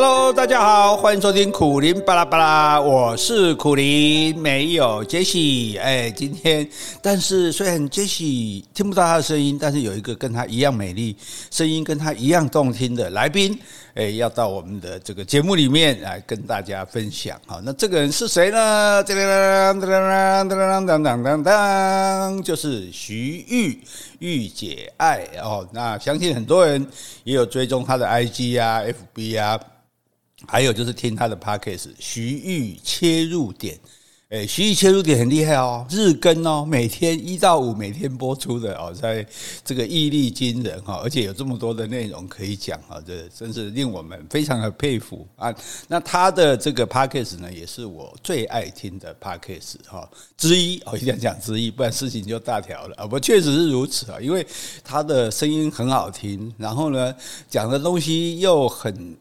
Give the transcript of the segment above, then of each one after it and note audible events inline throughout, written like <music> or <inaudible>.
Hello，大家好，欢迎收听苦林巴拉巴拉，我是苦林，没有杰西。哎，今天，但是虽然杰西听不到他的声音，但是有一个跟他一样美丽、声音跟他一样动听的来宾，哎，要到我们的这个节目里面来跟大家分享。好，那这个人是谁呢？当当当当当当当当，就是徐玉玉姐爱哦。那相信很多人也有追踪他的 IG 啊、FB 啊。还有就是听他的 podcast 徐玉切入点，诶，徐玉切入点很厉害哦，日更哦，每天一到五每天播出的哦，在这个毅力惊人哈，而且有这么多的内容可以讲哈，这真是令我们非常的佩服啊。那他的这个 podcast 呢，也是我最爱听的 podcast 哈之一哦，一定要讲之一，不然事情就大条了啊。不，确实是如此啊，因为他的声音很好听，然后呢，讲的东西又很。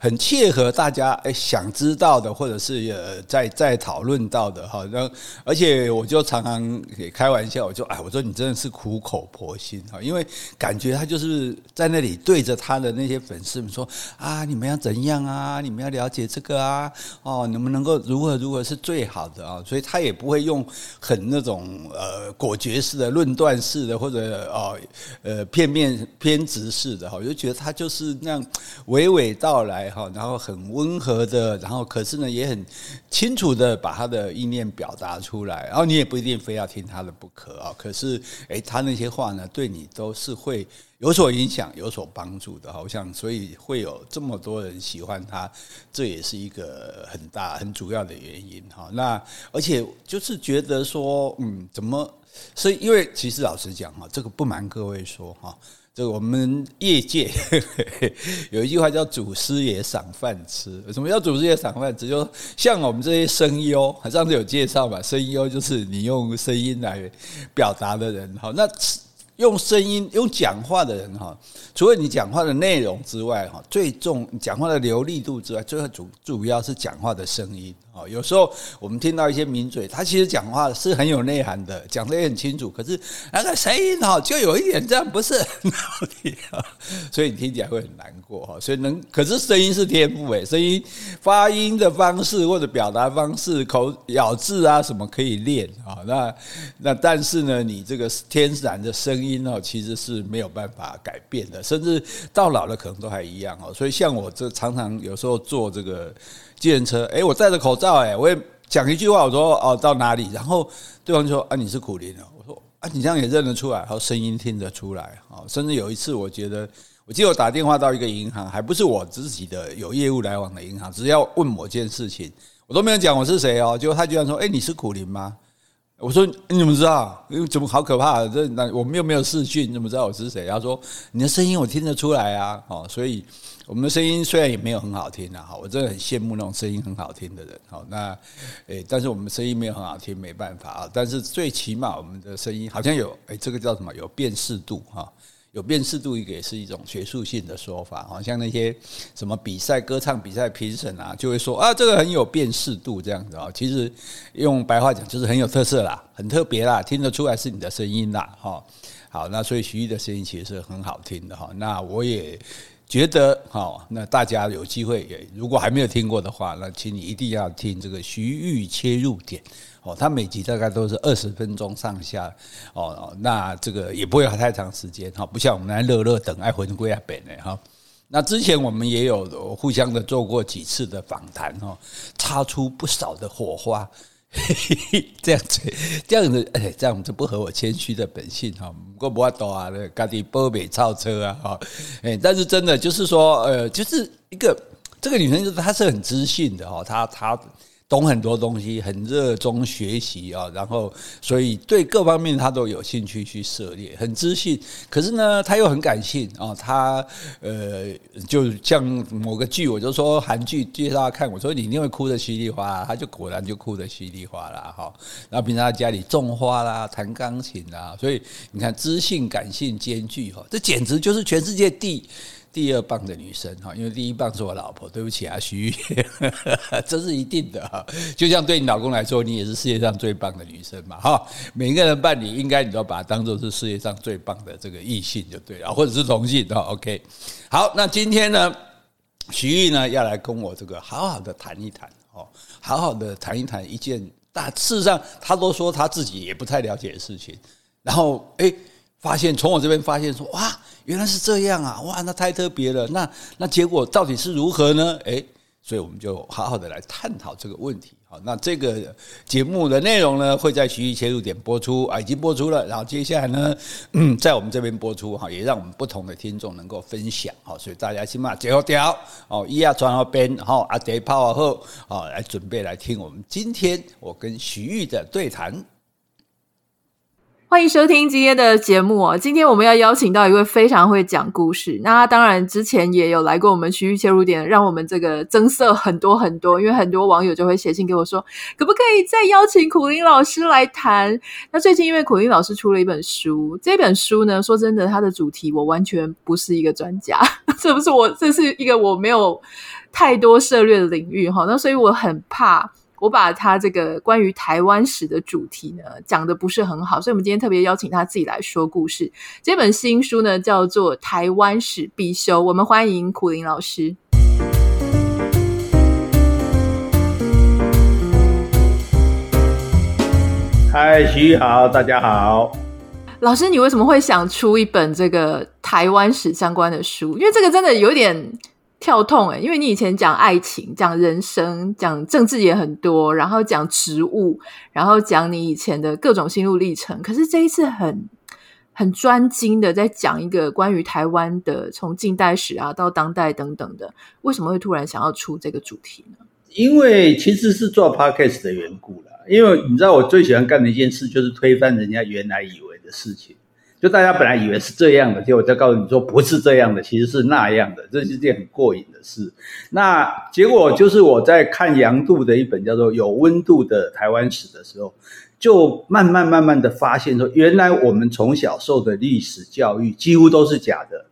很切合大家诶想知道的，或者是呃在在讨论到的哈，那而且我就常常也开玩笑，我就哎我说你真的是苦口婆心哈，因为感觉他就是在那里对着他的那些粉丝们说啊，你们要怎样啊，你们要了解这个啊，哦，能不能够如何如何是最好的啊，所以他也不会用很那种呃果决式的论断式的或者哦呃片面偏执式的哈，我就觉得他就是那样娓娓道来。好，然后很温和的，然后可是呢，也很清楚的把他的意念表达出来。然后你也不一定非要听他的不可啊。可是，诶，他那些话呢，对你都是会有所影响、有所帮助的。好像所以会有这么多人喜欢他，这也是一个很大、很主要的原因。哈，那而且就是觉得说，嗯，怎么？所以，因为其实老实讲哈，这个不瞒各位说哈。就我们业界 <laughs> 有一句话叫“祖师爷赏饭吃”。什么叫“祖师爷赏饭吃”？就像我们这些声优，上次有介绍嘛，声优就是你用声音来表达的人。好，那用声音用讲话的人哈，除了你讲话的内容之外哈，最重讲话的流利度之外，最主主要是讲话的声音。有时候我们听到一些名嘴，他其实讲话是很有内涵的，讲得也很清楚，可是那个声音哈，就有一点这样不是很好听，所以你听起来会很难过哈。所以能，可是声音是天赋诶，声音发音的方式或者表达方式、口咬字啊什么可以练啊。那那但是呢，你这个天然的声音哦，其实是没有办法改变的，甚至到老了可能都还一样哦。所以像我这常常有时候做这个。计程车，诶，我戴着口罩，诶，我也讲一句话，我说哦，到哪里？然后对方就说啊，你是苦苓的，我说啊，你这样也认得出来，然后声音听得出来，啊，甚至有一次，我觉得，我记得我打电话到一个银行，还不是我自己的有业务来往的银行，只要问某件事情，我都没有讲我是谁哦，结果他居然说，诶，你是苦林吗？我说你怎么知道？因为怎么好可怕？这那我们又没有视讯，你怎么知道我是谁？他说你的声音我听得出来啊，哦，所以。我们的声音虽然也没有很好听啊，哈，我真的很羡慕那种声音很好听的人，好，那诶，但是我们声音没有很好听，没办法啊。但是最起码我们的声音好像有，诶，这个叫什么？有辨识度哈，有辨识度，一个也是一种学术性的说法，好像那些什么比赛歌唱比赛评审啊，就会说啊，这个很有辨识度这样子啊。其实用白话讲就是很有特色啦，很特别啦，听得出来是你的声音啦，哈。好，那所以徐誉的声音其实是很好听的哈。那我也。觉得好，那大家有机会也如果还没有听过的话，那请你一定要听这个徐玉切入点哦。他每集大概都是二十分钟上下哦，那这个也不会太长时间哈，不像我们来乐乐等爱魂归啊本的哈。那之前我们也有互相的做过几次的访谈哈，擦出不少的火花。<laughs> 这样子，这样子，哎，这样子不合我谦虚的本性哈。不过不要多啊，那家己波美超车啊，哈，哎，但是真的就是说，呃，就是一个这个女生，就是她是很知性的哈，她她。懂很多东西，很热衷学习啊，然后所以对各方面他都有兴趣去涉猎，很知性。可是呢，他又很感性啊，他呃，就像某个剧，我就说韩剧介绍他看，我说你一定会哭得稀里哗啦，他就果然就哭得稀里哗啦哈。然后平常在家里种花啦，弹钢琴啦，所以你看知性感性兼具哈，这简直就是全世界第。第二棒的女生哈，因为第一棒是我老婆，对不起啊，徐玉，<laughs> 这是一定的哈。就像对你老公来说，你也是世界上最棒的女生嘛哈。每个人伴侣，应该你都把它当做是世界上最棒的这个异性就对了，<laughs> 或者是同性哈。OK，好，那今天呢，徐玉呢要来跟我这个好好的谈一谈哦，好好的谈一谈一件大事实上他都说他自己也不太了解的事情，然后诶发现从我这边发现说哇原来是这样啊哇那太特别了那那结果到底是如何呢？诶所以我们就好好的来探讨这个问题。好，那这个节目的内容呢，会在徐玉切入点播出啊，已经播出了。然后接下来呢，嗯，在我们这边播出哈，也让我们不同的听众能够分享。好，所以大家起码结合掉哦，一要转到边，好啊，得泡后啊，来准备来听我们今天我跟徐玉的对谈。欢迎收听今天的节目哦！今天我们要邀请到一位非常会讲故事，那他当然之前也有来过我们区域切入点，让我们这个增色很多很多。因为很多网友就会写信给我说，可不可以再邀请苦苓老师来谈？那最近因为苦苓老师出了一本书，这本书呢，说真的，它的主题我完全不是一个专家，<laughs> 这不是我，这是一个我没有太多涉猎的领域哈。那所以我很怕。我把他这个关于台湾史的主题呢讲的不是很好，所以我们今天特别邀请他自己来说故事。这本新书呢叫做《台湾史必修》，我们欢迎苦林老师。嗨，徐豫好，大家好。老师，你为什么会想出一本这个台湾史相关的书？因为这个真的有点。跳痛欸，因为你以前讲爱情、讲人生、讲政治也很多，然后讲植物，然后讲你以前的各种心路历程。可是这一次很很专精的在讲一个关于台湾的从近代史啊到当代等等的，为什么会突然想要出这个主题呢？因为其实是做 podcast 的缘故啦。因为你知道我最喜欢干的一件事就是推翻人家原来以为的事情。就大家本来以为是这样的，结果再告诉你说不是这样的，其实是那样的，这是一件很过瘾的事。那结果就是我在看杨度的一本叫做《有温度的台湾史》的时候，就慢慢慢慢的发现说，原来我们从小受的历史教育几乎都是假的，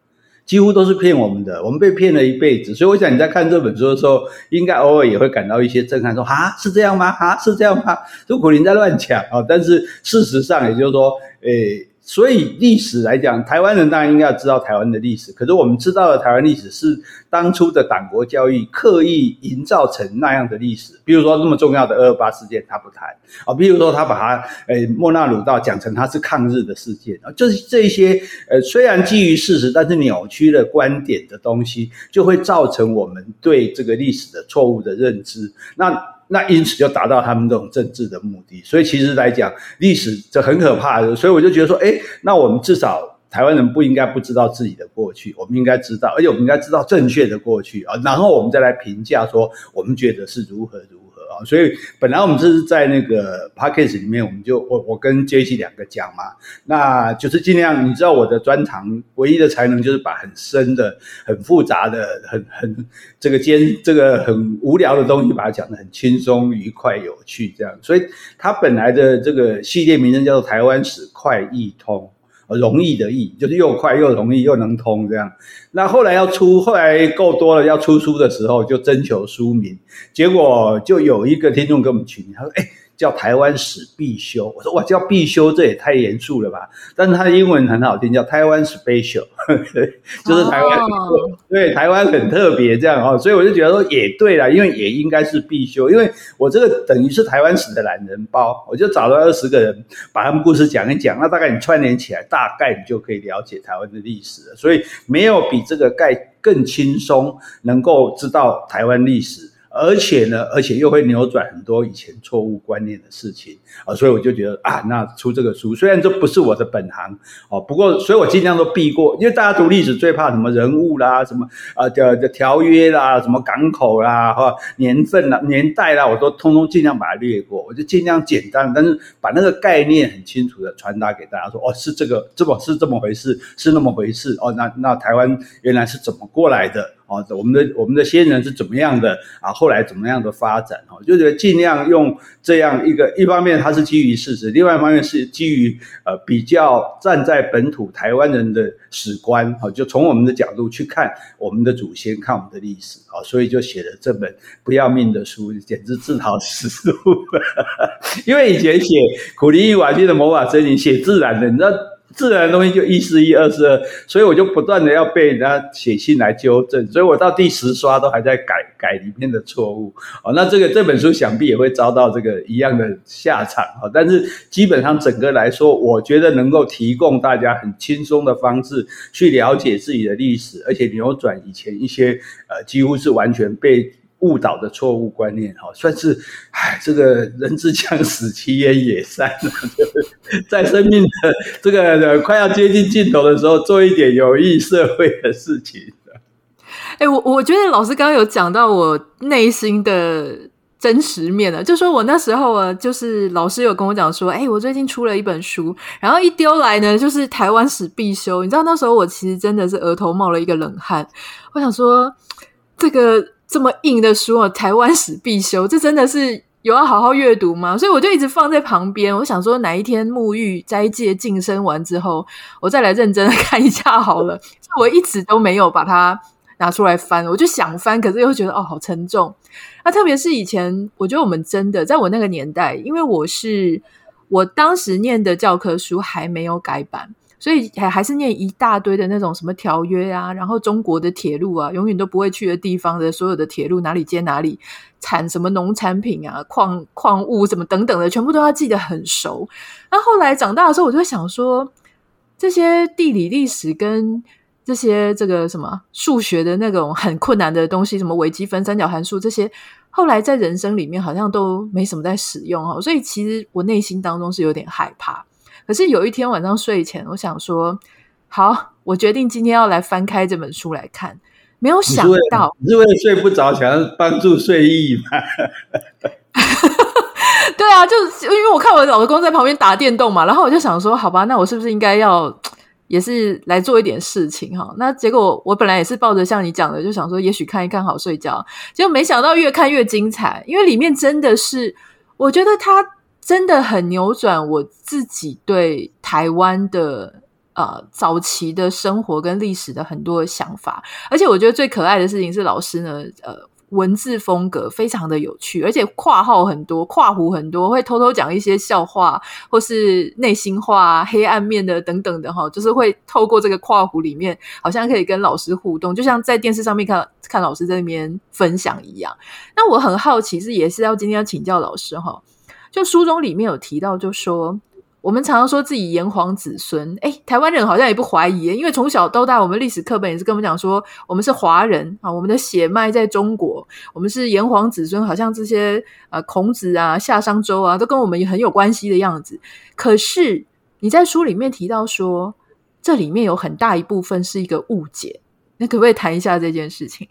几乎都是骗我们的，我们被骗了一辈子。所以我想你在看这本书的时候，应该偶尔也会感到一些震撼，说啊，是这样吗？啊，是这样吗？如果你在乱讲啊，但是事实上也就是说，诶。所以历史来讲，台湾人当然应该要知道台湾的历史。可是我们知道的台湾历史是当初的党国教育刻意营造成那样的历史。比如说那么重要的二二八事件，他不谈啊；比如说他把它诶莫那鲁道讲成他是抗日的事件啊，就是这些呃虽然基于事实，但是扭曲了观点的东西，就会造成我们对这个历史的错误的认知。那。那因此就达到他们这种政治的目的，所以其实来讲，历史这很可怕的。所以我就觉得说，哎，那我们至少台湾人不应该不知道自己的过去，我们应该知道，而且我们应该知道正确的过去啊，然后我们再来评价说，我们觉得是如何如所以本来我们这是在那个 podcast 里面，我们就我我跟 Jesse 两个讲嘛，那就是尽量你知道我的专长唯一的才能就是把很深的、很复杂的、很很这个艰这个很无聊的东西把它讲得很轻松、愉快、有趣这样。所以它本来的这个系列名称叫做《台湾史快易通》。容易的易，就是又快又容易又能通这样。那后来要出，后来够多了要出书的时候，就征求书名，结果就有一个听众给我们取名，他说：“哎。”叫台湾史必修，我说哇，叫必修这也太严肃了吧？但是它的英文很好听，叫台湾 special，<laughs> 就是台湾，oh. 对，台湾很特别这样哦，所以我就觉得说也对啦，因为也应该是必修，因为我这个等于是台湾史的懒人包，我就找了二十个人把他们故事讲一讲，那大概你串联起来，大概你就可以了解台湾的历史了。所以没有比这个概更轻松，能够知道台湾历史。而且呢，而且又会扭转很多以前错误观念的事情啊，所以我就觉得啊，那出这个书，虽然这不是我的本行哦，不过，所以我尽量都避过，因为大家读历史最怕什么人物啦，什么啊的的条约啦，什么港口啦，哈，年份啦、年代啦，我都通通尽量把它略过，我就尽量简单，但是把那个概念很清楚的传达给大家说，哦，是这个，这么是这么回事，是那么回事，哦，那那台湾原来是怎么过来的？哦，我们的我们的先人是怎么样的啊？后来怎么样的发展？哦，就是尽量用这样一个，一方面它是基于事实，另外一方面是基于呃比较站在本土台湾人的史观，哦，就从我们的角度去看我们的祖先，看我们的历史，哦，所以就写了这本不要命的书，简直自讨死路。<laughs> 因为以前写苦力与瓦基的魔法森林，写自然的，你知道。自然的东西就一是一，二是二，所以我就不断的要被人家写信来纠正，所以我到第十刷都还在改改里面的错误。哦，那这个这本书想必也会遭到这个一样的下场。哦，但是基本上整个来说，我觉得能够提供大家很轻松的方式去了解自己的历史，而且扭转以前一些呃几乎是完全被。误导的错误观念，哈，算是，唉，这个人之将死，其言也善，<laughs> 在生命的这个快要接近尽头的时候，做一点有益社会的事情。哎、我我觉得老师刚刚有讲到我内心的真实面了，就说我那时候啊，就是老师有跟我讲说，哎、我最近出了一本书，然后一丢来呢，就是台湾史必修。你知道那时候我其实真的是额头冒了一个冷汗，我想说这个。这么硬的书啊，台湾史必修，这真的是有要好好阅读吗？所以我就一直放在旁边。我想说，哪一天沐浴、斋戒、晋升完之后，我再来认真的看一下好了。我一直都没有把它拿出来翻，我就想翻，可是又觉得哦，好沉重。那特别是以前，我觉得我们真的在我那个年代，因为我是我当时念的教科书还没有改版。所以还还是念一大堆的那种什么条约啊，然后中国的铁路啊，永远都不会去的地方的所有的铁路哪里接哪里，产什么农产品啊，矿矿物什么等等的，全部都要记得很熟。那后来长大的时候，我就想说，这些地理历史跟这些这个什么数学的那种很困难的东西，什么微积分、三角函数这些，后来在人生里面好像都没什么在使用哈。所以其实我内心当中是有点害怕。可是有一天晚上睡前，我想说，好，我决定今天要来翻开这本书来看。没有想到，你是为了睡不着，想要帮助睡意吗？<laughs> 对啊，就是因为我看我老公在旁边打电动嘛，然后我就想说，好吧，那我是不是应该要也是来做一点事情哈？那结果我本来也是抱着像你讲的，就想说，也许看一看好睡觉，结果没想到越看越精彩，因为里面真的是，我觉得他。真的很扭转我自己对台湾的呃早期的生活跟历史的很多想法，而且我觉得最可爱的事情是老师呢，呃，文字风格非常的有趣，而且括号很多，括弧很多，会偷偷讲一些笑话或是内心话、黑暗面的等等的哈，就是会透过这个括弧里面，好像可以跟老师互动，就像在电视上面看看老师在那边分享一样。那我很好奇，是也是要今天要请教老师哈。就书中里面有提到，就说我们常常说自己炎黄子孙，哎，台湾人好像也不怀疑，因为从小到大，我们历史课本也是跟我们讲说，我们是华人啊，我们的血脉在中国，我们是炎黄子孙，好像这些呃孔子啊、夏商周啊，都跟我们也很有关系的样子。可是你在书里面提到说，这里面有很大一部分是一个误解，那可不可以谈一下这件事情？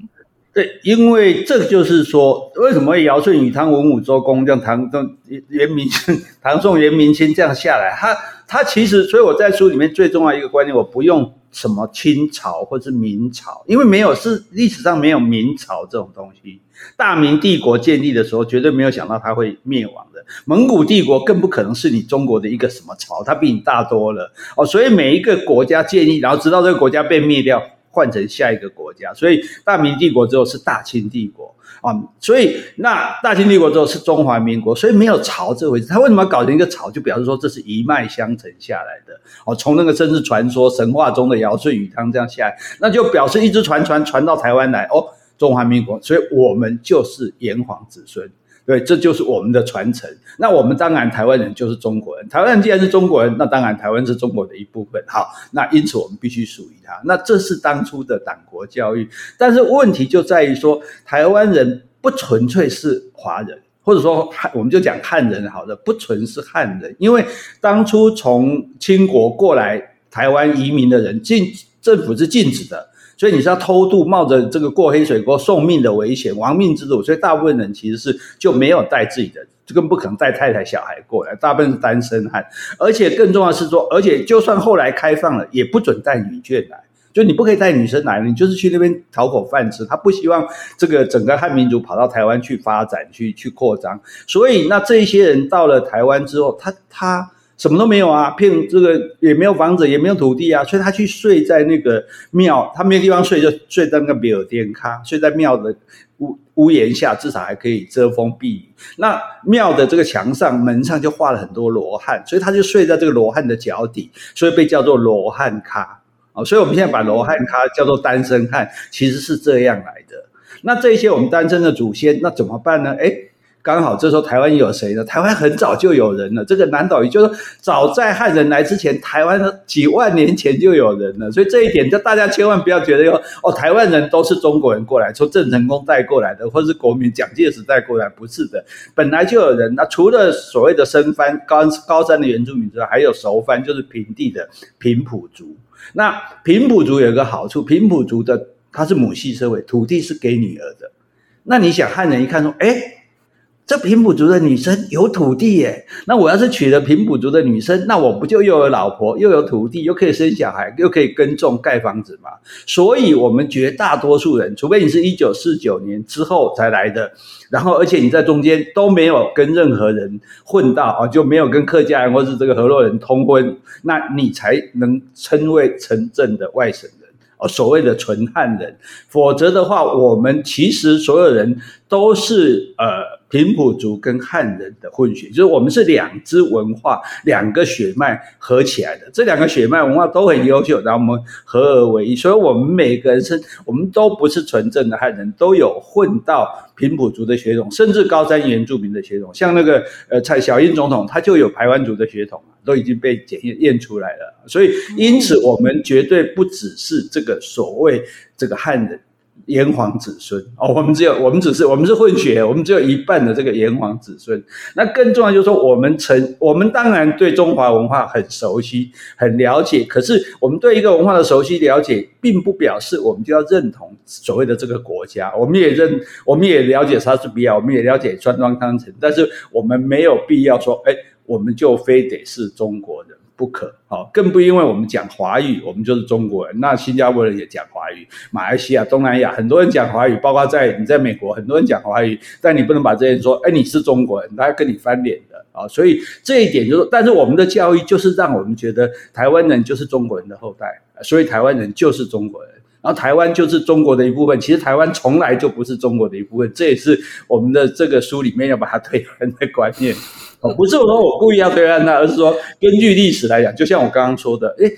对，因为这就是说，为什么会尧舜禹汤文武周公这样唐宋元明清唐宋元明清这样下来，他他其实，所以我在书里面最重要一个观念，我不用什么清朝或是明朝，因为没有是历史上没有明朝这种东西。大明帝国建立的时候，绝对没有想到它会灭亡的。蒙古帝国更不可能是你中国的一个什么朝，它比你大多了哦。所以每一个国家建立，然后直到这个国家被灭掉。换成下一个国家，所以大明帝国之后是大清帝国。啊，所以那大清帝国之后是中华民国，所以没有朝这回事。他为什么要搞成一个朝？就表示说这是一脉相承下来的。哦，从那个甚至传说神话中的尧舜禹汤这样下来，那就表示一直传传传到台湾来。哦，中华民国，所以我们就是炎黄子孙。对，这就是我们的传承。那我们当然台湾人就是中国人。台湾人既然是中国人，那当然台湾是中国的一部分。好，那因此我们必须属于他。那这是当初的党国教育。但是问题就在于说，台湾人不纯粹是华人，或者说，我们就讲汉人好的，不纯是汉人。因为当初从清国过来台湾移民的人，禁政府是禁止的。所以你是要偷渡，冒着这个过黑水沟送命的危险，亡命之徒。所以大部分人其实是就没有带自己的，就更不可能带太太小孩过来，大部分是单身汉。而且更重要的是说，而且就算后来开放了，也不准带女眷来，就你不可以带女生来，你就是去那边讨口饭吃。他不希望这个整个汉民族跑到台湾去发展、去去扩张。所以那这一些人到了台湾之后，他他什么都没有啊，骗这个也没有房子，也没有土地啊，所以他去睡在那个庙，他没有地方睡，就睡在那个庙殿卡，睡在庙的屋屋檐下，至少还可以遮风避雨。那庙的这个墙上门上就画了很多罗汉，所以他就睡在这个罗汉的脚底，所以被叫做罗汉卡啊。所以我们现在把罗汉卡叫做单身汉，其实是这样来的。那这些我们单身的祖先，那怎么办呢？诶刚好这时候台湾有谁呢？台湾很早就有人了。这个南岛语就是早在汉人来之前，台湾的几万年前就有人了。所以这一点，就大家千万不要觉得哟哦，台湾人都是中国人过来，从郑成功带过来的，或是国民蒋介石带过来，不是的，本来就有人。那除了所谓的生番高高山的原住民之外，还有熟番，就是平地的平埔族。那平埔族有个好处，平埔族的他是母系社会，土地是给女儿的。那你想汉人一看说，哎。这平埔族的女生有土地耶，那我要是娶了平埔族的女生，那我不就又有老婆，又有土地，又可以生小孩，又可以耕种盖房子吗？所以，我们绝大多数人，除非你是一九四九年之后才来的，然后而且你在中间都没有跟任何人混到啊，就没有跟客家人或是这个河洛人通婚，那你才能称为城镇的外省人。哦，所谓的纯汉人，否则的话，我们其实所有人都是呃平埔族跟汉人的混血，就是我们是两支文化、两个血脉合起来的。这两个血脉文化都很优秀，然后我们合而为一，所以我们每个人是，我们都不是纯正的汉人，都有混到平埔族的血统，甚至高山原住民的血统。像那个呃蔡小英总统，他就有排湾族的血统。都已经被检验验出来了，所以因此我们绝对不只是这个所谓这个汉人炎黄子孙哦，我们只有我们只是我们是混血，我们只有一半的这个炎黄子孙。那更重要就是说，我们曾我们当然对中华文化很熟悉、很了解，可是我们对一个文化的熟悉了解，并不表示我们就要认同所谓的这个国家。我们也认，我们也了解莎士比亚，我们也了解川端康成，但是我们没有必要说，哎。我们就非得是中国人不可，好，更不因为我们讲华语，我们就是中国人。那新加坡人也讲华语，马来西亚、东南亚很多人讲华语，包括在你在美国，很多人讲华语，但你不能把这些人说，哎，你是中国人，他要跟你翻脸的啊。所以这一点就是，但是我们的教育就是让我们觉得台湾人就是中国人的后代，所以台湾人就是中国人。然后台湾就是中国的一部分，其实台湾从来就不是中国的一部分，这也是我们的这个书里面要把它推翻的观念。不是我说我故意要推翻他，而是说根据历史来讲，就像我刚刚说的，诶，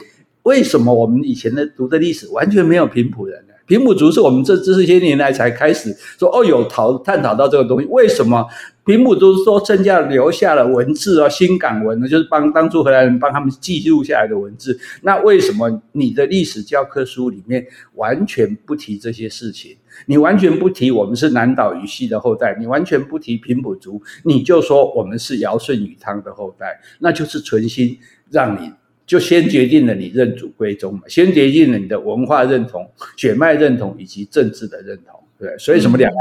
为什么我们以前的读的历史完全没有平埔人呢？平埔族是我们这这些年来才开始说哦，有讨探讨到这个东西，为什么？平埔族说剩下留下了文字啊，新港文呢，就是帮当初荷兰人帮他们记录下来的文字。那为什么你的历史教科书里面完全不提这些事情？你完全不提我们是南岛语系的后代，你完全不提平埔族，你就说我们是尧舜禹汤的后代，那就是存心让你就先决定了你认祖归宗嘛，先决定了你的文化认同、血脉认同以及政治的认同，对，所以什么两岸？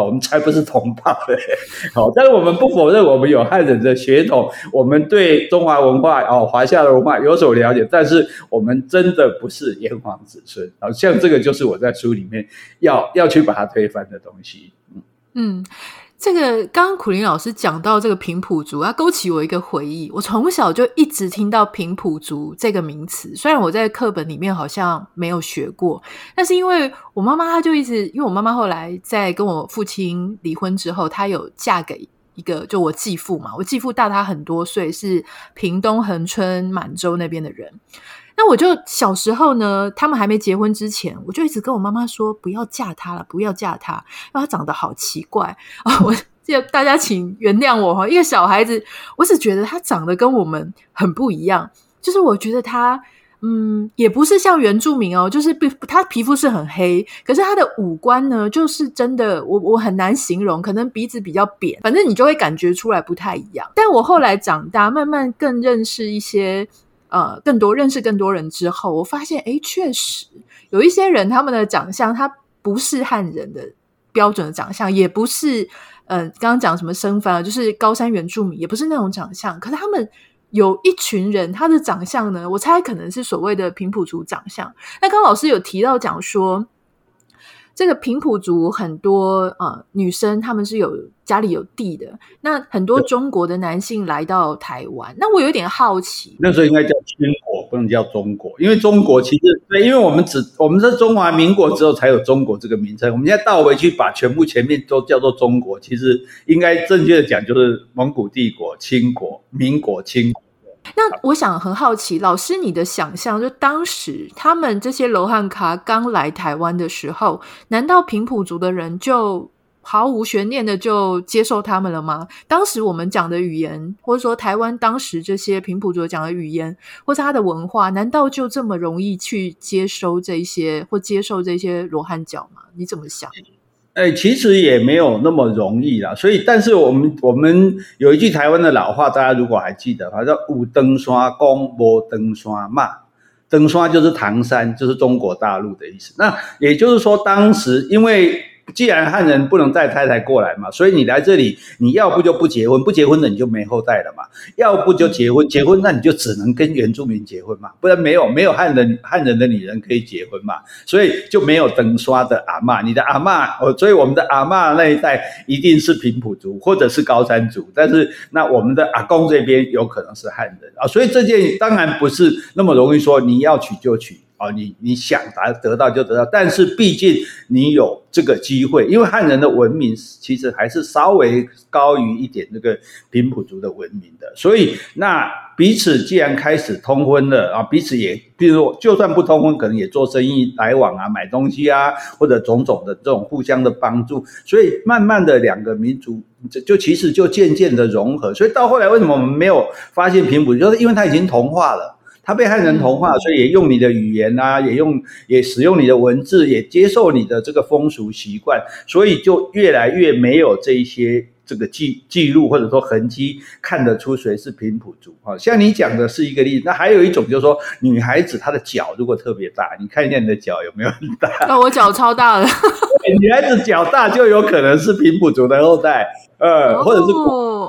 嗯我们才不是同胞嘞！好，但是我们不否认我们有汉人的血统，我们对中华文化哦，华夏的文化有所了解，但是我们真的不是炎黄子孙。好，像这个就是我在书里面要要去把它推翻的东西。嗯。嗯这个刚刚苦苓老师讲到这个平埔族，它勾起我一个回忆。我从小就一直听到平埔族这个名词，虽然我在课本里面好像没有学过，但是因为我妈妈，她就一直，<laughs> 因为我妈妈后来在跟我父亲离婚之后，她有嫁给一个就我继父嘛，我继父大她很多岁，是屏东恒春满洲那边的人。那我就小时候呢，他们还没结婚之前，我就一直跟我妈妈说，不要嫁他了，不要嫁他，因为他长得好奇怪啊！我 <laughs> 这大家请原谅我哈，一个小孩子，我只觉得他长得跟我们很不一样，就是我觉得他，嗯，也不是像原住民哦，就是皮他皮肤是很黑，可是他的五官呢，就是真的，我我很难形容，可能鼻子比较扁，反正你就会感觉出来不太一样。但我后来长大，慢慢更认识一些。呃，更多认识更多人之后，我发现，哎，确实有一些人，他们的长相，他不是汉人的标准的长相，也不是，呃，刚刚讲什么生番，就是高山原住民，也不是那种长相。可是他们有一群人，他的长相呢，我猜可能是所谓的平埔族长相。那刚老师有提到讲说，这个平埔族很多啊、呃、女生，她们是有家里有地的。那很多中国的男性来到台湾，那我有点好奇，那时候应该叫清国，不能叫中国，因为中国其实对，因为我们只我们是中华民国之后才有中国这个名称。我们现在倒回去把全部前面都叫做中国，其实应该正确的讲就是蒙古帝国、清国、民国、清国。那我想很好奇，老师你的想象，就当时他们这些罗汉卡刚来台湾的时候，难道平埔族的人就毫无悬念的就接受他们了吗？当时我们讲的语言，或者说台湾当时这些平埔族讲的语言，或者他的文化，难道就这么容易去接收这些或接受这些罗汉脚吗？你怎么想？哎，其实也没有那么容易啦。所以，但是我们我们有一句台湾的老话，大家如果还记得，好像叫“五登刷公，波登刷骂”。登刷就是唐山，就是中国大陆的意思。那也就是说，当时因为。既然汉人不能带太太过来嘛，所以你来这里，你要不就不结婚，不结婚的你就没后代了嘛；要不就结婚，结婚那你就只能跟原住民结婚嘛，不然没有没有汉人汉人的女人可以结婚嘛，所以就没有登刷的阿嬷，你的阿嬷哦，所以我们的阿嬷那一代一定是平埔族或者是高山族，但是那我们的阿公这边有可能是汉人。啊，所以这件当然不是那么容易说你要娶就娶。哦，你你想达得到就得到，但是毕竟你有这个机会，因为汉人的文明其实还是稍微高于一点那个平埔族的文明的，所以那彼此既然开始通婚了啊，彼此也，比如说就算不通婚，可能也做生意来往啊，买东西啊，或者种种的这种互相的帮助，所以慢慢的两个民族就就其实就渐渐的融合，所以到后来为什么我们没有发现平埔，就是因为它已经同化了。他被汉人同化，所以也用你的语言啊，也用也使用你的文字，也接受你的这个风俗习惯，所以就越来越没有这一些这个记记录或者说痕迹，看得出谁是平埔族。啊像你讲的是一个例子，那还有一种就是说，女孩子她的脚如果特别大，你看一下你的脚有没有很大？那我脚超大的，<laughs> 女孩子脚大就有可能是平埔族的后代。呃，或者是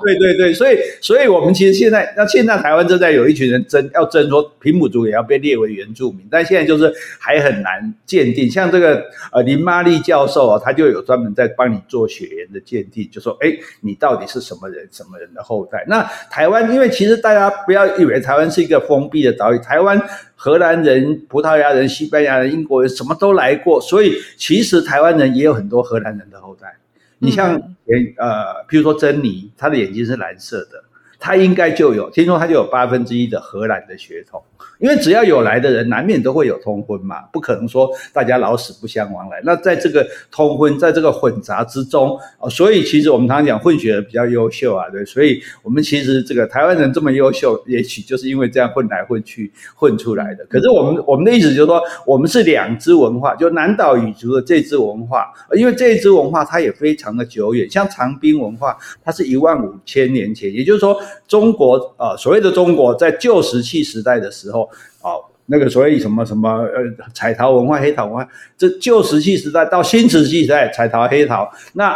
对对对，所以所以我们其实现在，那现在台湾正在有一群人争，要争说平埔族也要被列为原住民，但现在就是还很难鉴定。像这个呃林玛丽教授啊，他就有专门在帮你做血缘的鉴定，就说哎，你到底是什么人，什么人的后代？那台湾，因为其实大家不要以为台湾是一个封闭的岛屿，台湾荷兰人、葡萄牙人、西班牙人、英国人什么都来过，所以其实台湾人也有很多荷兰人的后代。你像眼呃，譬如说珍妮，她的眼睛是蓝色的，她应该就有，听说他就有八分之一的荷兰的血统。因为只要有来的人，难免都会有通婚嘛，不可能说大家老死不相往来。那在这个通婚，在这个混杂之中，哦，所以其实我们常常讲混血儿比较优秀啊，对，所以我们其实这个台湾人这么优秀，也许就是因为这样混来混去混出来的。可是我们我们的意思就是说，我们是两支文化，就南岛语族的这支文化，因为这一支文化它也非常的久远，像长滨文化，它是一万五千年前，也就是说中国呃所谓的中国在旧石器时代的时候。哦，那个所谓什么什么呃，彩陶文化、黑陶文化，这旧石器时代到新石器时代，彩陶、黑陶，那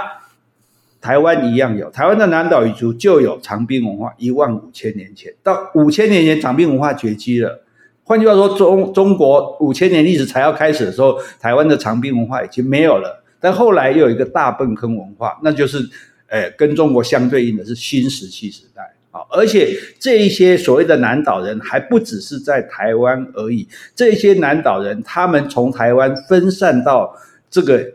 台湾一样有，台湾的南岛语族就有长滨文化，一万五千年前到五千年前，长滨文化绝迹了。换句话说，中中国五千年历史才要开始的时候，台湾的长滨文化已经没有了。但后来又有一个大坌坑文化，那就是，呃，跟中国相对应的是新石器时代。而且这一些所谓的南岛人还不只是在台湾而已，这些南岛人他们从台湾分散到这个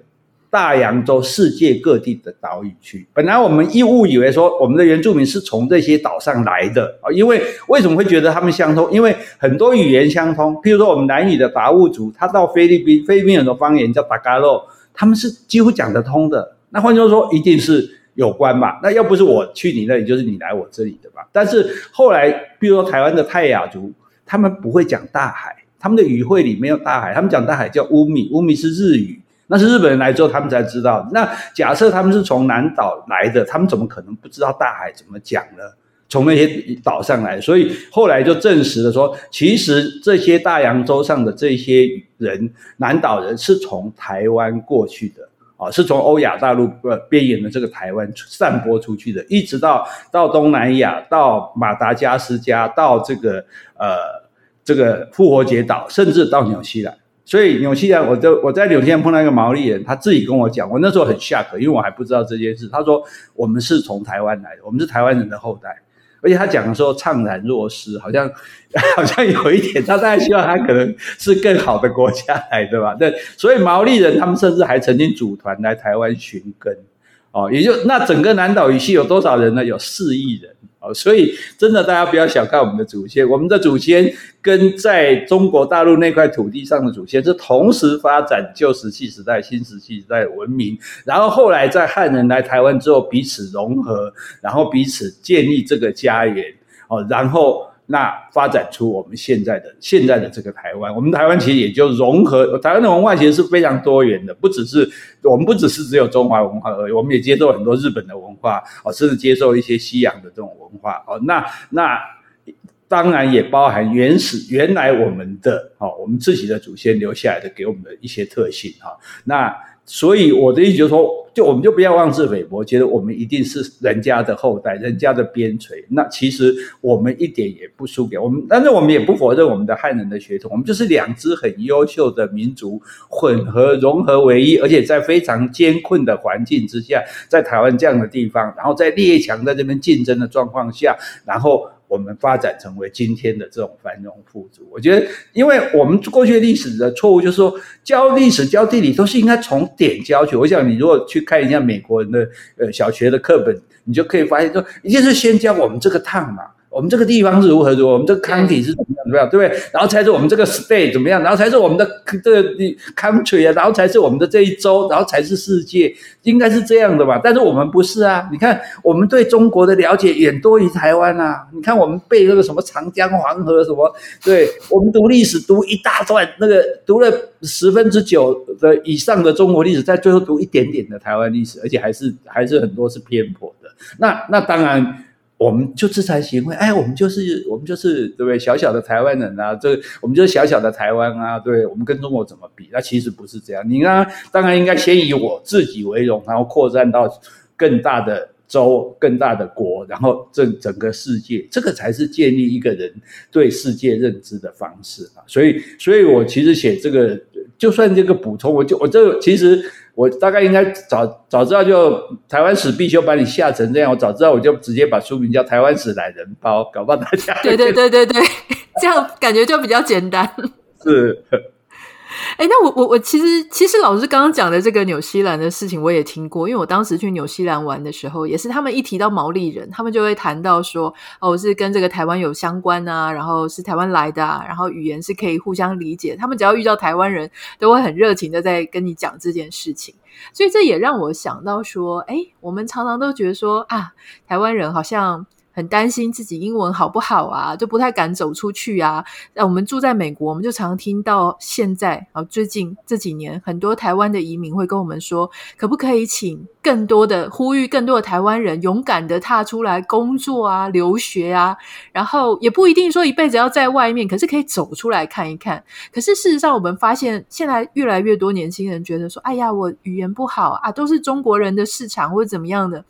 大洋洲世界各地的岛屿去。本来我们一误以为说我们的原住民是从这些岛上来的啊，因为为什么会觉得他们相通？因为很多语言相通，譬如说我们南语的达悟族，他到菲律宾，菲律宾很多方言叫达嘎洛，他们是几乎讲得通的。那换句话说，一定是。有关吧？那要不是我去你那里，就是你来我这里的吧？但是后来，比如说台湾的泰雅族，他们不会讲大海，他们的语汇里没有大海，他们讲大海叫乌米，乌米是日语，那是日本人来之后他们才知道。那假设他们是从南岛来的，他们怎么可能不知道大海怎么讲呢？从那些岛上来，所以后来就证实了说，其实这些大洋洲上的这些人，南岛人是从台湾过去的。啊，是从欧亚大陆呃边缘的这个台湾散播出去的，一直到到东南亚，到马达加斯加，到这个呃这个复活节岛，甚至到纽西兰。所以纽西兰，我就我在纽西兰碰到一个毛利人，他自己跟我讲，我那时候很吓格因为我还不知道这件事。他说我们是从台湾来的，我们是台湾人的后代，而且他讲的时候怅然若失，好像 <laughs> 好像有一点，他大概希望他可能是更好的国家来对吧？<laughs> 对，所以毛利人他们甚至还曾经组团来台湾寻根，哦，也就那整个南岛语系有多少人呢？有四亿人。所以，真的，大家不要小看我们的祖先。我们的祖先跟在中国大陆那块土地上的祖先是同时发展旧石器时代、新石器时代的文明，然后后来在汉人来台湾之后彼此融合，然后彼此建立这个家园。哦，然后。那发展出我们现在的现在的这个台湾，我们台湾其实也就融合台湾的文化，其实是非常多元的，不只是我们不只是只有中华文化而已，我们也接受很多日本的文化哦，甚至接受一些西洋的这种文化哦。那那当然也包含原始原来我们的哦，我们自己的祖先留下来的给我们的一些特性哈。那所以我的意思就是说。就我们就不要妄自菲薄，觉得我们一定是人家的后代，人家的边陲。那其实我们一点也不输给我们，但是我们也不否认我们的汉人的血统。我们就是两支很优秀的民族混合融合为一，而且在非常艰困的环境之下，在台湾这样的地方，然后在列强在这边竞争的状况下，然后。我们发展成为今天的这种繁荣富足，我觉得，因为我们过去历史的错误就是说，教历史、教地理都是应该从点教起。我想，你如果去看一下美国人的呃小学的课本，你就可以发现说，一定是先教我们这个烫嘛。我们这个地方是如何如何，我们这个 county 是怎么样怎么样，对不对？然后才是我们这个 state 怎么样，然后才是我们的这个 country 啊，然后才是我们的这一州，然后才是世界，应该是这样的吧？但是我们不是啊！你看，我们对中国的了解远多于台湾啊！你看，我们背那个什么长江黄河什么，对，我们读历史读一大段，那个读了十分之九的以上的中国历史，在最后读一点点的台湾历史，而且还是还是很多是偏颇的。那那当然。我们就自惭形秽，哎，我们就是我们就是对不对？小小的台湾人啊，这我们就是小小的台湾啊，对，我们跟中国怎么比？那其实不是这样。你呢，当然应该先以我自己为荣，然后扩展到更大的州、更大的国，然后这整个世界，这个才是建立一个人对世界认知的方式啊。所以，所以我其实写这个，就算这个补充，我就我这其实。我大概应该早早知道就台湾史必修把你吓成这样，我早知道我就直接把书名叫《台湾史懒人包》，搞不好大家对对对对对，<laughs> 这样感觉就比较简单。是。<laughs> 哎，那我我我其实其实老师刚刚讲的这个纽西兰的事情我也听过，因为我当时去纽西兰玩的时候，也是他们一提到毛利人，他们就会谈到说，哦，我是跟这个台湾有相关啊，然后是台湾来的啊，然后语言是可以互相理解，他们只要遇到台湾人都会很热情的在跟你讲这件事情，所以这也让我想到说，哎，我们常常都觉得说啊，台湾人好像。很担心自己英文好不好啊，就不太敢走出去啊。那我们住在美国，我们就常听到现在啊，最近这几年，很多台湾的移民会跟我们说，可不可以请更多的呼吁，更多的台湾人勇敢的踏出来工作啊、留学啊，然后也不一定说一辈子要在外面，可是可以走出来看一看。可是事实上，我们发现现在越来越多年轻人觉得说，哎呀，我语言不好啊，都是中国人的市场或者怎么样的。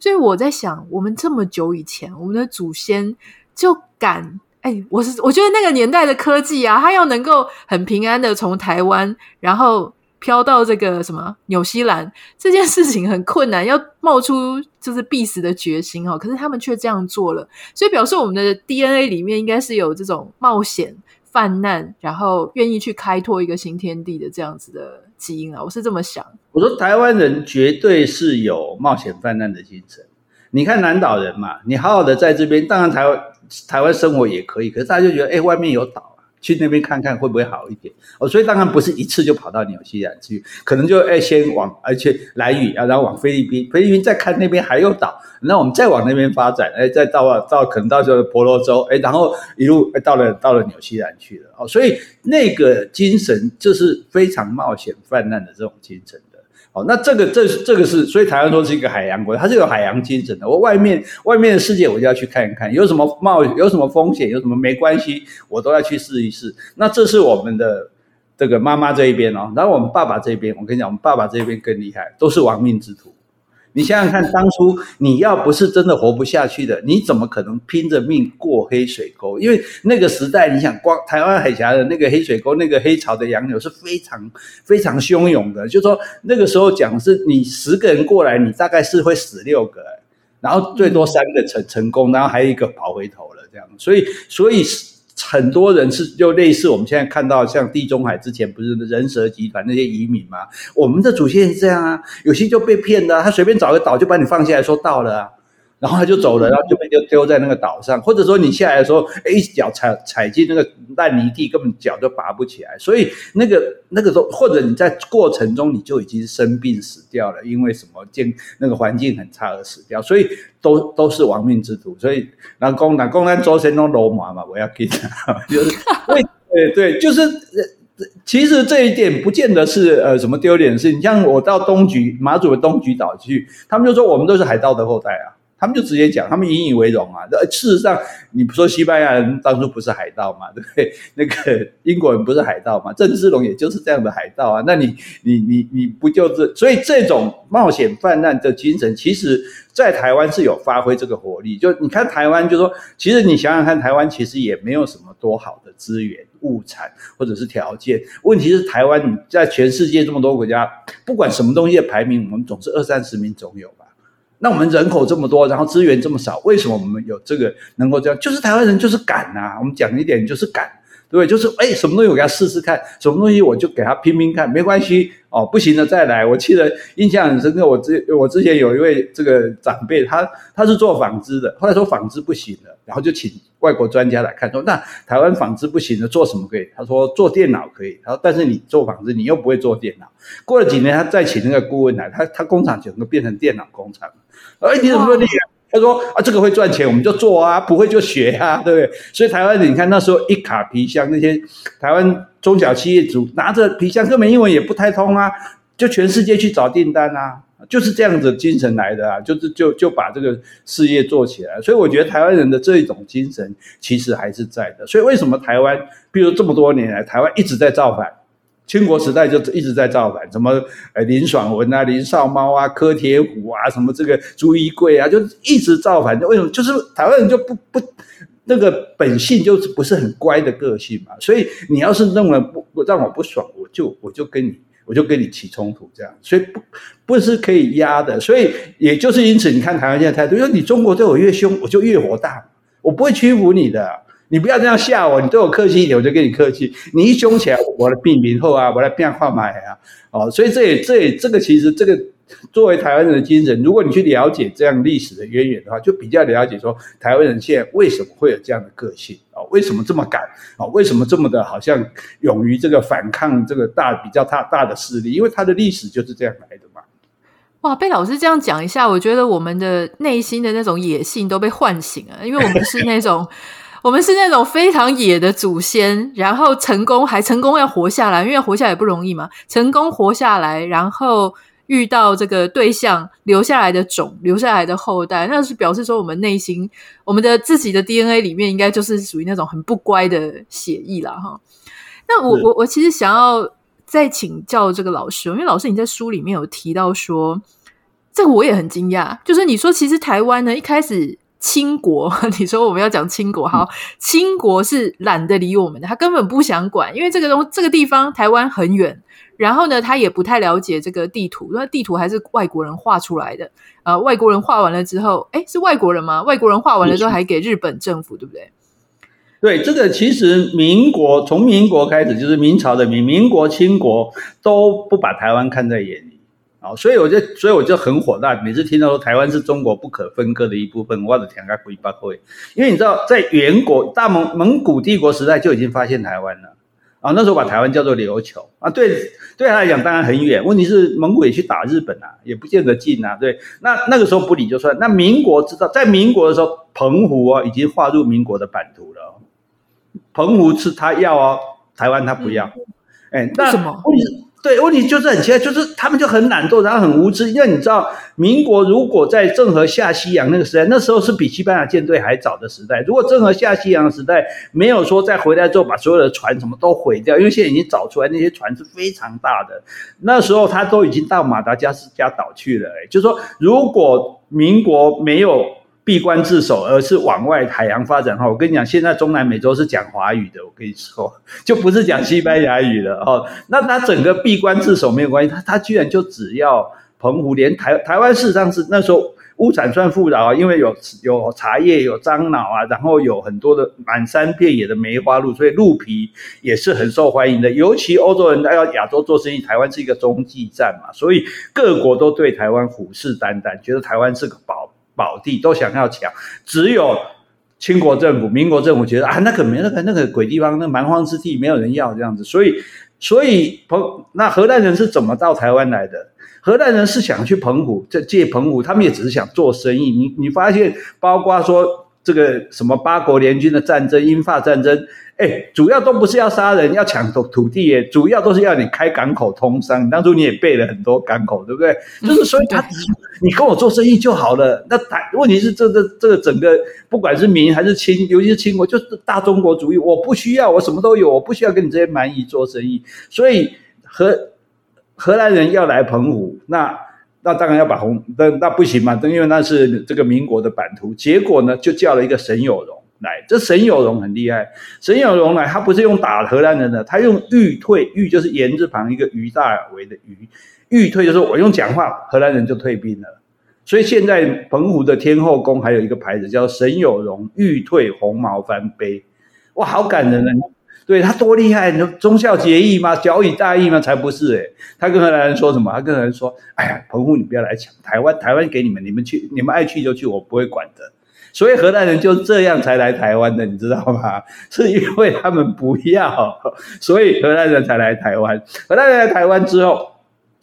所以我在想，我们这么久以前，我们的祖先就敢哎，我是我觉得那个年代的科技啊，它要能够很平安的从台湾，然后飘到这个什么纽西兰，这件事情很困难，要冒出就是必死的决心哦。可是他们却这样做了，所以表示我们的 DNA 里面应该是有这种冒险、犯难，然后愿意去开拓一个新天地的这样子的基因啊。我是这么想。我说台湾人绝对是有冒险犯难的精神。你看南岛人嘛，你好好的在这边，当然台湾台湾生活也可以，可是大家就觉得，哎，外面有岛，去那边看看会不会好一点？哦，所以当然不是一次就跑到纽西兰去，可能就哎先往，而且来屿啊，然后往菲律宾，菲律宾再看那边还有岛，那我们再往那边发展，哎，再到到可能到时候婆罗洲，哎，然后一路到了到了纽西兰去了。哦，所以那个精神就是非常冒险泛滥的这种精神。哦，那这个这这个是，所以台湾说是一个海洋国家，它是有海洋精神的。我外面外面的世界，我就要去看一看，有什么冒有什么风险，有什么没关系，我都要去试一试。那这是我们的这个妈妈这一边哦，然后我们爸爸这边，我跟你讲，我们爸爸这边更厉害，都是亡命之徒。你想想看，当初你要不是真的活不下去的，你怎么可能拼着命过黑水沟？因为那个时代，你想光台湾海峡的那个黑水沟，那个黑潮的洋流是非常非常汹涌的。就说那个时候讲是，你十个人过来，你大概是会死六个，然后最多三个成成功，然后还有一个跑回头了这样。所以，所以。很多人是就类似我们现在看到像地中海之前不是人蛇集团那些移民吗？我们的祖先是这样啊，有些就被骗的，他随便找个岛就把你放下来说到了啊。然后他就走了，然后就被丢丢在那个岛上，或者说你下来的时候，哎，一脚踩踩进那个烂泥地，根本脚就拔不起来。所以那个那个时候，或者你在过程中你就已经生病死掉了，因为什么健那个环境很差而死掉，所以都都是亡命之徒。所以南公南公安周身都罗马嘛，我要给他，<laughs> 就是对对对，就是其实这一点不见得是呃什么丢脸的事。你像我到东局马祖的东局岛去，他们就说我们都是海盗的后代啊。他们就直接讲，他们引以为荣啊。事实上，你不说西班牙人当初不是海盗嘛，<laughs> 对不对？那个英国人不是海盗嘛？郑芝龙也就是这样的海盗啊。那你你你你不就是？所以这种冒险犯难的精神，其实在台湾是有发挥这个活力。就你看台湾，就说其实你想想看，台湾其实也没有什么多好的资源、物产或者是条件。问题是台湾在全世界这么多国家，不管什么东西的排名，我们总是二三十名总有吧。那我们人口这么多，然后资源这么少，为什么我们有这个能够这样？就是台湾人就是敢呐、啊，我们讲一点就是敢，对不对？就是哎，什么东西我给他试试看，什么东西我就给他拼拼看，没关系哦，不行了再来。我记得印象很深刻，我之我之前有一位这个长辈，他他是做纺织的，后来说纺织不行了，然后就请外国专家来看，说那台湾纺织不行了，做什么可以？他说做电脑可以，他说但是你做纺织，你又不会做电脑。过了几年，他再请那个顾问来，他他工厂整个变成电脑工厂了。哎，你怎么厉害？他说啊，这个会赚钱，我们就做啊，不会就学啊，对不对？所以台湾人，你看那时候一卡皮箱，那些台湾中小企业主拿着皮箱，根本英文也不太通啊，就全世界去找订单啊，就是这样子精神来的啊，就是就就把这个事业做起来。所以我觉得台湾人的这一种精神其实还是在的。所以为什么台湾，比如这么多年来，台湾一直在造反？清国时代就一直在造反，什么呃林爽文啊、林少猫啊、柯铁虎啊，什么这个朱一贵啊，就一直造反。为什么？就是台湾人就不不那个本性就是不是很乖的个性嘛。所以你要是弄了不让我不爽，我就我就跟你我就跟你起冲突这样。所以不不是可以压的。所以也就是因此，你看台湾现在态度，因为你中国对我越凶，我就越火大，我不会屈服你的。你不要这样吓我，你对我客气一点，我就跟你客气。你一凶起来，我来避名后啊，我来变化买啊，哦，所以这也这也这个其实这个作为台湾人的精神，如果你去了解这样历史的渊源的话，就比较了解说台湾人现在为什么会有这样的个性啊？为什么这么敢啊？为什么这么的好像勇于这个反抗这个大比较大大的势力？因为他的历史就是这样来的嘛。哇，被老师这样讲一下，我觉得我们的内心的那种野性都被唤醒了，因为我们是那种。我们是那种非常野的祖先，然后成功还成功要活下来，因为活下来也不容易嘛。成功活下来，然后遇到这个对象留下来的种，留下来的后代，那是表示说我们内心，我们的自己的 DNA 里面应该就是属于那种很不乖的血液了哈。那我我我其实想要再请教这个老师，因为老师你在书里面有提到说，这个我也很惊讶，就是你说其实台湾呢一开始。清国，<laughs> 你说我们要讲清国，好，清国是懒得理我们的，他根本不想管，因为这个东这个地方台湾很远，然后呢，他也不太了解这个地图，那地图还是外国人画出来的，呃，外国人画完了之后，哎，是外国人吗？外国人画完了之后还给日本政府，对不对？对，这个其实民国从民国开始就是明朝的民，民国、清国都不把台湾看在眼里。啊，所以我就，所以我就很火大。每次听到说台湾是中国不可分割的一部分，我的天个鬼八会。因为你知道，在远国大蒙蒙古帝国时代就已经发现台湾了啊，那时候把台湾叫做琉球啊。对，对他来讲当然很远。问题是蒙古也去打日本啊，也不见得近啊。对，那那个时候不理就算。那民国知道，在民国的时候，澎湖啊已经划入民国的版图了。澎湖是他要哦，台湾他不要。哎，那为什么？对，问题就是很奇怪，就是他们就很懒惰，然后很无知。因为你知道，民国如果在郑和下西洋那个时代，那时候是比西班牙舰队还早的时代。如果郑和下西洋的时代没有说再回来之后把所有的船什么都毁掉，因为现在已经找出来那些船是非常大的，那时候他都已经到马达加斯加岛去了。哎，就是说，如果民国没有。闭关自守，而是往外海洋发展哈。我跟你讲，现在中南美洲是讲华语的，我跟你说，<laughs> 就不是讲西班牙语了哦。那他整个闭关自守没有关系，他他居然就只要澎湖，连台台湾事实上是那时候物产算富饶啊，因为有有茶叶、有樟脑啊，然后有很多的满山遍野的梅花鹿，所以鹿皮也是很受欢迎的。尤其欧洲人来到亚洲做生意，台湾是一个中继站嘛，所以各国都对台湾虎视眈眈，觉得台湾是个宝。宝地都想要抢，只有清国政府、民国政府觉得啊，那个没那个那个鬼地方，那蛮荒之地，没有人要这样子。所以，所以彭那荷兰人是怎么到台湾来的？荷兰人是想去澎湖，这借澎湖，他们也只是想做生意。你你发现，包括说这个什么八国联军的战争、英法战争。哎，主要都不是要杀人，要抢土土地耶，主要都是要你开港口通商。当初你也备了很多港口，对不对？就是所以他，你跟我做生意就好了。那台问题是，这这这个整个不管是民还是清，尤其是清国，就是大中国主义。我不需要，我什么都有，我不需要跟你这些蛮夷做生意。所以荷荷兰人要来澎湖，那那当然要把红，那那不行嘛，因为那是这个民国的版图。结果呢，就叫了一个沈有容。来，这沈有容很厉害。沈有容来，他不是用打荷兰人的，他用欲退，欲就是言字旁一个于大为的于，欲退就是我用讲话，荷兰人就退兵了。所以现在澎湖的天后宫还有一个牌子叫沈有容欲退红毛番碑，哇，好感人啊！对，他多厉害，你忠孝节义吗？晓以大义吗？才不是诶、他跟荷兰人说什么？他跟荷兰人说：“哎呀，澎湖你不要来抢，台湾台湾给你们，你们去，你们爱去就去，我不会管的。”所以荷兰人就这样才来台湾的，你知道吗？<laughs> 是因为他们不要，所以荷兰人才来台湾。荷兰人来台湾之后，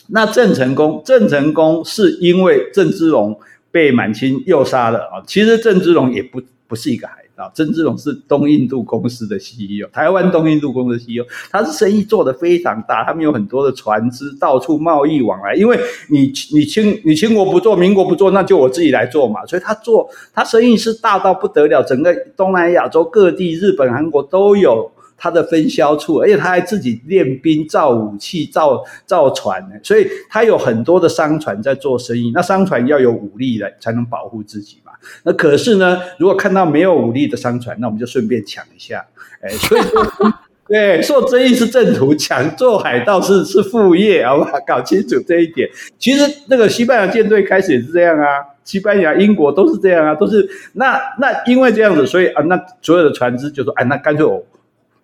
那郑成功，郑成功是因为郑芝龙被满清诱杀了啊。其实郑芝龙也不不是一个孩子。啊，曾志龙是东印度公司的 CEO，台湾东印度公司的 CEO，他是生意做得非常大，他们有很多的船只到处贸易往来。因为你你清你清国不做，民国不做，那就我自己来做嘛。所以他做他生意是大到不得了，整个东南亚洲各地，日本、韩国都有。他的分销处，而且他还自己练兵、造武器、造造船，所以他有很多的商船在做生意。那商船要有武力来才能保护自己。那可是呢，如果看到没有武力的商船，那我们就顺便抢一下。哎，所以说，<laughs> 对，做生意是正途，抢做海盗是是副业，好不好？搞清楚这一点。其实那个西班牙舰队开始也是这样啊，西班牙、英国都是这样啊，都是那那因为这样子，所以啊，那所有的船只就说，哎，那干脆我。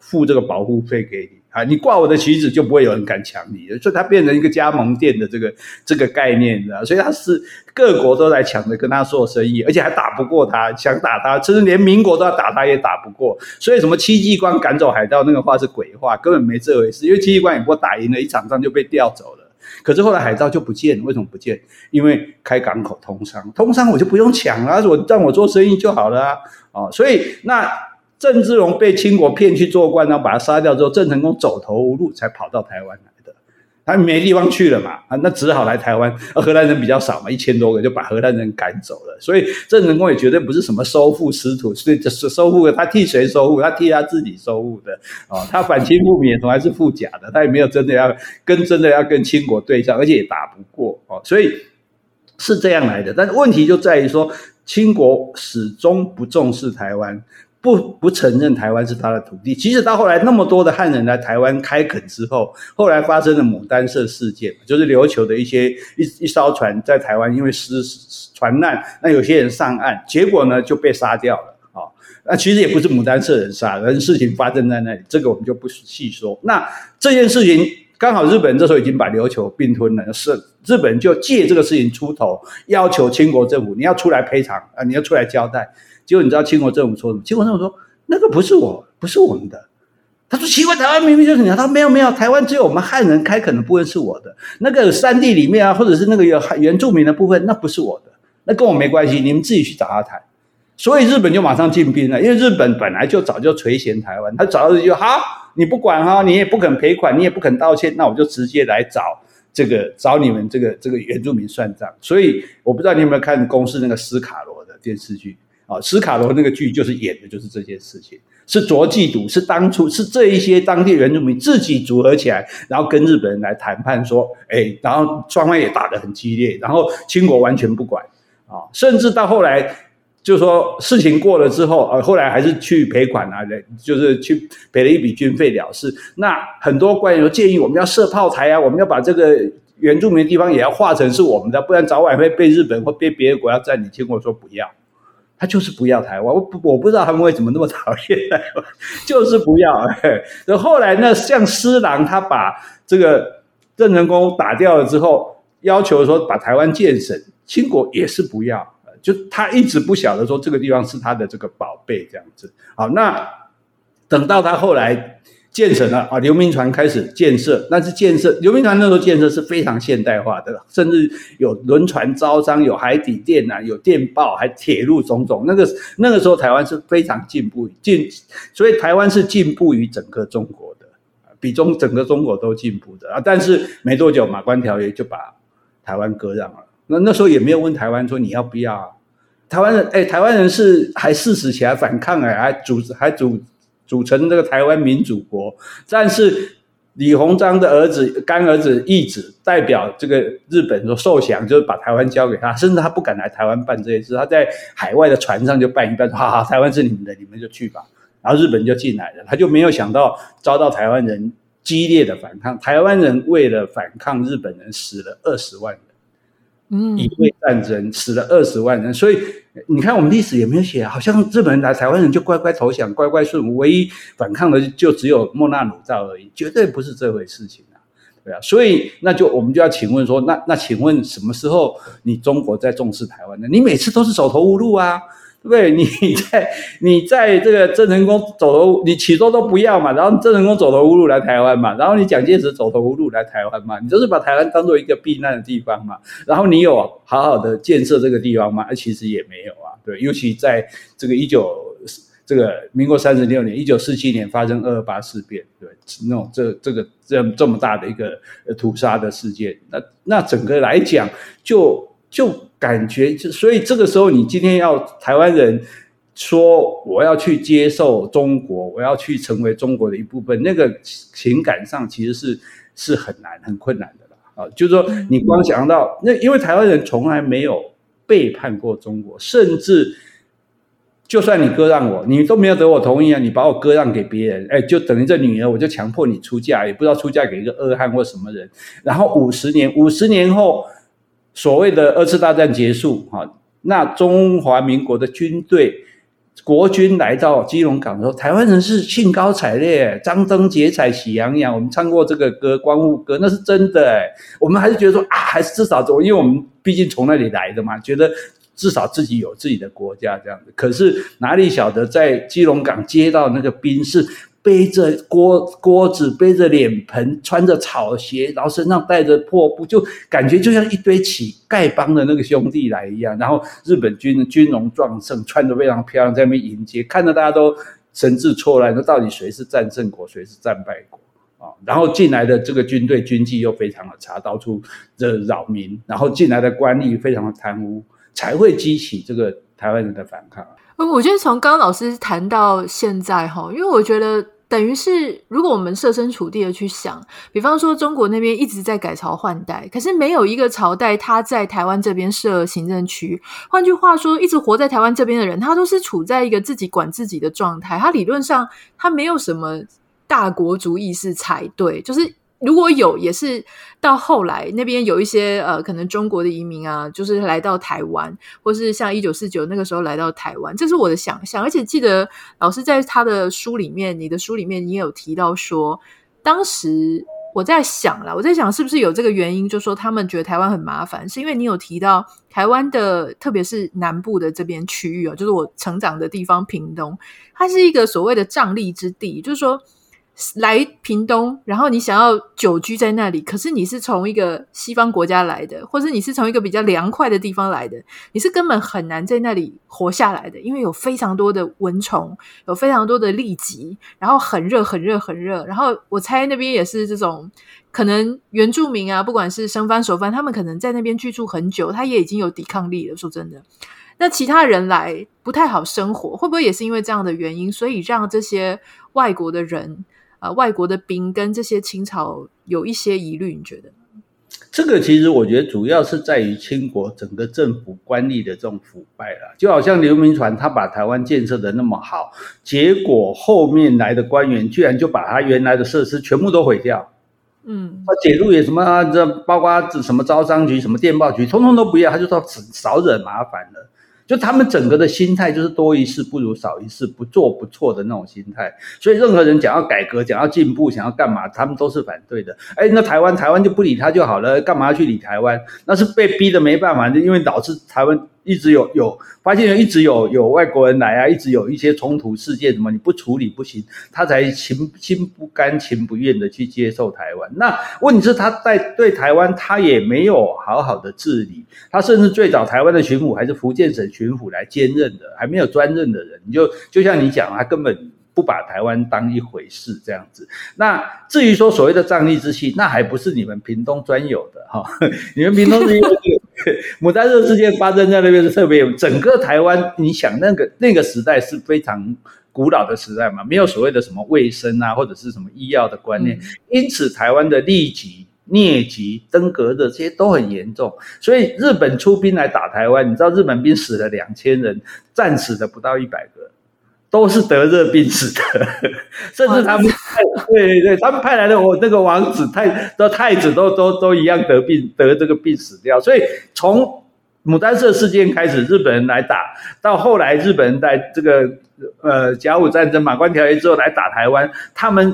付这个保护费给你啊，你挂我的旗子就不会有人敢抢你，所以它变成一个加盟店的这个这个概念，你知道？所以他是各国都在抢着跟他做生意，而且还打不过他，想打他，甚至连民国都要打他也打不过。所以什么戚继光赶走海盗那个话是鬼话，根本没这回事，因为戚继光也不过打赢了一场仗就被调走了。可是后来海盗就不见了，为什么不见？因为开港口通商，通商我就不用抢了，我让我做生意就好了啊！哦，所以那。郑芝龙被清国骗去做官，然后把他杀掉之后，郑成功走投无路，才跑到台湾来的。他没地方去了嘛，啊，那只好来台湾。荷兰人比较少嘛，一千多个就把荷兰人赶走了。所以郑成功也绝对不是什么收复失土，所以是收复他替谁收复？他替他自己收复的。哦，他反清复明也从来是复假的，他也没有真的要跟真的要跟清国对仗，而且也打不过。哦，所以是这样来的。但是问题就在于说，清国始终不重视台湾。不不承认台湾是他的土地，其实到后来那么多的汉人来台湾开垦之后，后来发生了牡丹社事件，就是琉球的一些一一艘船在台湾因为失船难，那有些人上岸，结果呢就被杀掉了啊、那其实也不是牡丹社人杀，而事情发生在那里，这个我们就不细说。那这件事情刚好日本这时候已经把琉球并吞了，是日本就借这个事情出头，要求清国政府你要出来赔偿啊，你要出来交代。结果你知道清国政府说什么？清国政府说那个不是我，不是我们的。他说奇怪，台湾明明就是你。他说没有没有，台湾只有我们汉人开垦的部分是我的。那个山地里面啊，或者是那个有原住民的部分，那不是我的，那跟我没关系。你们自己去找他谈。所以日本就马上进兵了，因为日本本来就早就垂涎台湾，他早就好，你不管哈，你也不肯赔款，你也不肯道歉，那我就直接来找这个找你们这个这个原住民算账。所以我不知道你有没有看公视那个斯卡罗的电视剧啊，斯卡罗那个剧就是演的就是这件事情，是卓杞笃，是当初是这一些当地原住民自己组合起来，然后跟日本人来谈判说，哎，然后双方也打得很激烈，然后清国完全不管啊，甚至到后来。就说事情过了之后，呃，后来还是去赔款啊，就是去赔了一笔军费了事。那很多官员都建议我们要设炮台啊，我们要把这个原住民的地方也要划成是我们的，不然早晚会被日本或被别的国家占领。结果说不要，他就是不要台湾。我不我不知道他们为什么那么讨厌台湾，就是不要。哎，然后后来呢，像施琅他把这个郑成功打掉了之后，要求说把台湾建省，清国也是不要。就他一直不晓得说这个地方是他的这个宝贝这样子，好，那等到他后来建成了啊，刘铭传开始建设，那是建设刘铭传那时候建设是非常现代化的，甚至有轮船招商，有海底电啊，有电报，还铁路种种。那个那个时候台湾是非常进步进，所以台湾是进步于整个中国的，比中整个中国都进步的啊。但是没多久马关条约就把台湾割让了。那那时候也没有问台湾说你要不要啊？台湾人哎，台湾人是还誓死起来反抗哎，还组织还组组成这个台湾民主国。但是李鸿章的儿子干儿子义子代表这个日本说受降，就是把台湾交给他，甚至他不敢来台湾办这些事，他在海外的船上就办一办，哈哈，台湾是你们的，你们就去吧。然后日本就进来了，他就没有想到遭到台湾人激烈的反抗，台湾人为了反抗日本人死了二十万人。嗯，乙未战争死了二十万人，所以你看我们历史也没有写，好像日本人来台湾人就乖乖投降，乖乖顺服，唯一反抗的就只有莫那鲁道而已，绝对不是这回事情啊，对啊，所以那就我们就要请问说，那那请问什么时候你中国在重视台湾呢？你每次都是走投无路啊。对？你在你在这个郑成功走投，你起初都不要嘛，然后郑成功走投无路来台湾嘛，然后你蒋介石走投无路来台湾嘛，你就是把台湾当做一个避难的地方嘛，然后你有好好的建设这个地方吗？其实也没有啊，对，尤其在这个一九这个民国三十六年，一九四七年发生二二八事变，对，那种这这个这这么大的一个屠杀的事件，那那整个来讲就就。感觉就所以这个时候，你今天要台湾人说我要去接受中国，我要去成为中国的一部分，那个情感上其实是是很难、很困难的啦。啊，就是说你光想到那，因为台湾人从来没有背叛过中国，甚至就算你割让我，你都没有得我同意啊，你把我割让给别人，哎，就等于这女儿我就强迫你出嫁，也不知道出嫁给一个恶汉或什么人。然后五十年，五十年后。所谓的二次大战结束，哈，那中华民国的军队国军来到基隆港的时候，台湾人是兴高采烈，张灯结彩，喜洋洋。我们唱过这个歌《光复歌》，那是真的哎。我们还是觉得说啊，还是至少，因为我们毕竟从那里来的嘛，觉得至少自己有自己的国家这样子。可是哪里晓得，在基隆港接到那个兵是。背着锅锅子，背着脸盆，穿着草鞋，然后身上带着破布，就感觉就像一堆乞丐帮的那个兄弟来一样。然后日本军的军容壮盛，穿着非常漂亮，在那边迎接，看着大家都神志错乱，说到底谁是战胜国，谁是战败国啊？然后进来的这个军队军纪又非常的差，到处的扰民，然后进来的官吏非常的贪污，才会激起这个台湾人的反抗。我觉得从刚刚老师谈到现在哈，因为我觉得等于是，如果我们设身处地的去想，比方说中国那边一直在改朝换代，可是没有一个朝代他在台湾这边设行政区。换句话说，一直活在台湾这边的人，他都是处在一个自己管自己的状态。他理论上他没有什么大国族意识才对，就是。如果有，也是到后来那边有一些呃，可能中国的移民啊，就是来到台湾，或是像一九四九那个时候来到台湾，这是我的想象。而且记得老师在他的书里面，你的书里面你也有提到说，当时我在想啦，我在想是不是有这个原因，就是说他们觉得台湾很麻烦，是因为你有提到台湾的，特别是南部的这边区域啊，就是我成长的地方屏东，它是一个所谓的瘴癘之地，就是说。来屏东，然后你想要久居在那里，可是你是从一个西方国家来的，或者你是从一个比较凉快的地方来的，你是根本很难在那里活下来的，因为有非常多的蚊虫，有非常多的痢疾，然后很热，很热，很热。然后我猜那边也是这种，可能原住民啊，不管是生番熟番，他们可能在那边居住很久，他也已经有抵抗力了。说真的。那其他人来不太好生活，会不会也是因为这样的原因，所以让这些外国的人，呃，外国的兵跟这些清朝有一些疑虑？你觉得？这个其实我觉得主要是在于清国整个政府官吏的这种腐败了，就好像刘铭传他把台湾建设的那么好，结果后面来的官员居然就把他原来的设施全部都毁掉，嗯，他铁路也什么，这包括什么招商局、什么电报局，通通都不要，他就说少惹麻烦了。就他们整个的心态就是多一事不如少一事，不做不错的那种心态。所以任何人讲要改革、讲要进步、想要干嘛，他们都是反对的。哎，那台湾台湾就不理他就好了，干嘛要去理台湾？那是被逼的没办法，就因为导致台湾。一直有有发现，一直有有外国人来啊，一直有一些冲突事件，什么你不处理不行，他才情心不甘情不愿的去接受台湾。那问题是他在对台湾，他也没有好好的治理，他甚至最早台湾的巡抚还是福建省巡抚来兼任的，还没有专任的人，你就就像你讲，他根本不把台湾当一回事这样子。那至于说所谓的瘴癘之气，那还不是你们屏东专有的哈，<laughs> 你们屏东是因为。牡丹社事件发生在那边是特别有，整个台湾，你想那个那个时代是非常古老的时代嘛，没有所谓的什么卫生啊，或者是什么医药的观念，因此台湾的痢疾、疟疾、登革热这些都很严重，所以日本出兵来打台湾，你知道日本兵死了两千人，战死的不到一百个。都是得热病死的，<laughs> 甚至他们派对对对，他们派来的我那个王子太的太子都都都一样得病得这个病死掉。所以从牡丹社事件开始，日本人来打，到后来日本人在这个呃甲午战争马关条约之后来打台湾，他们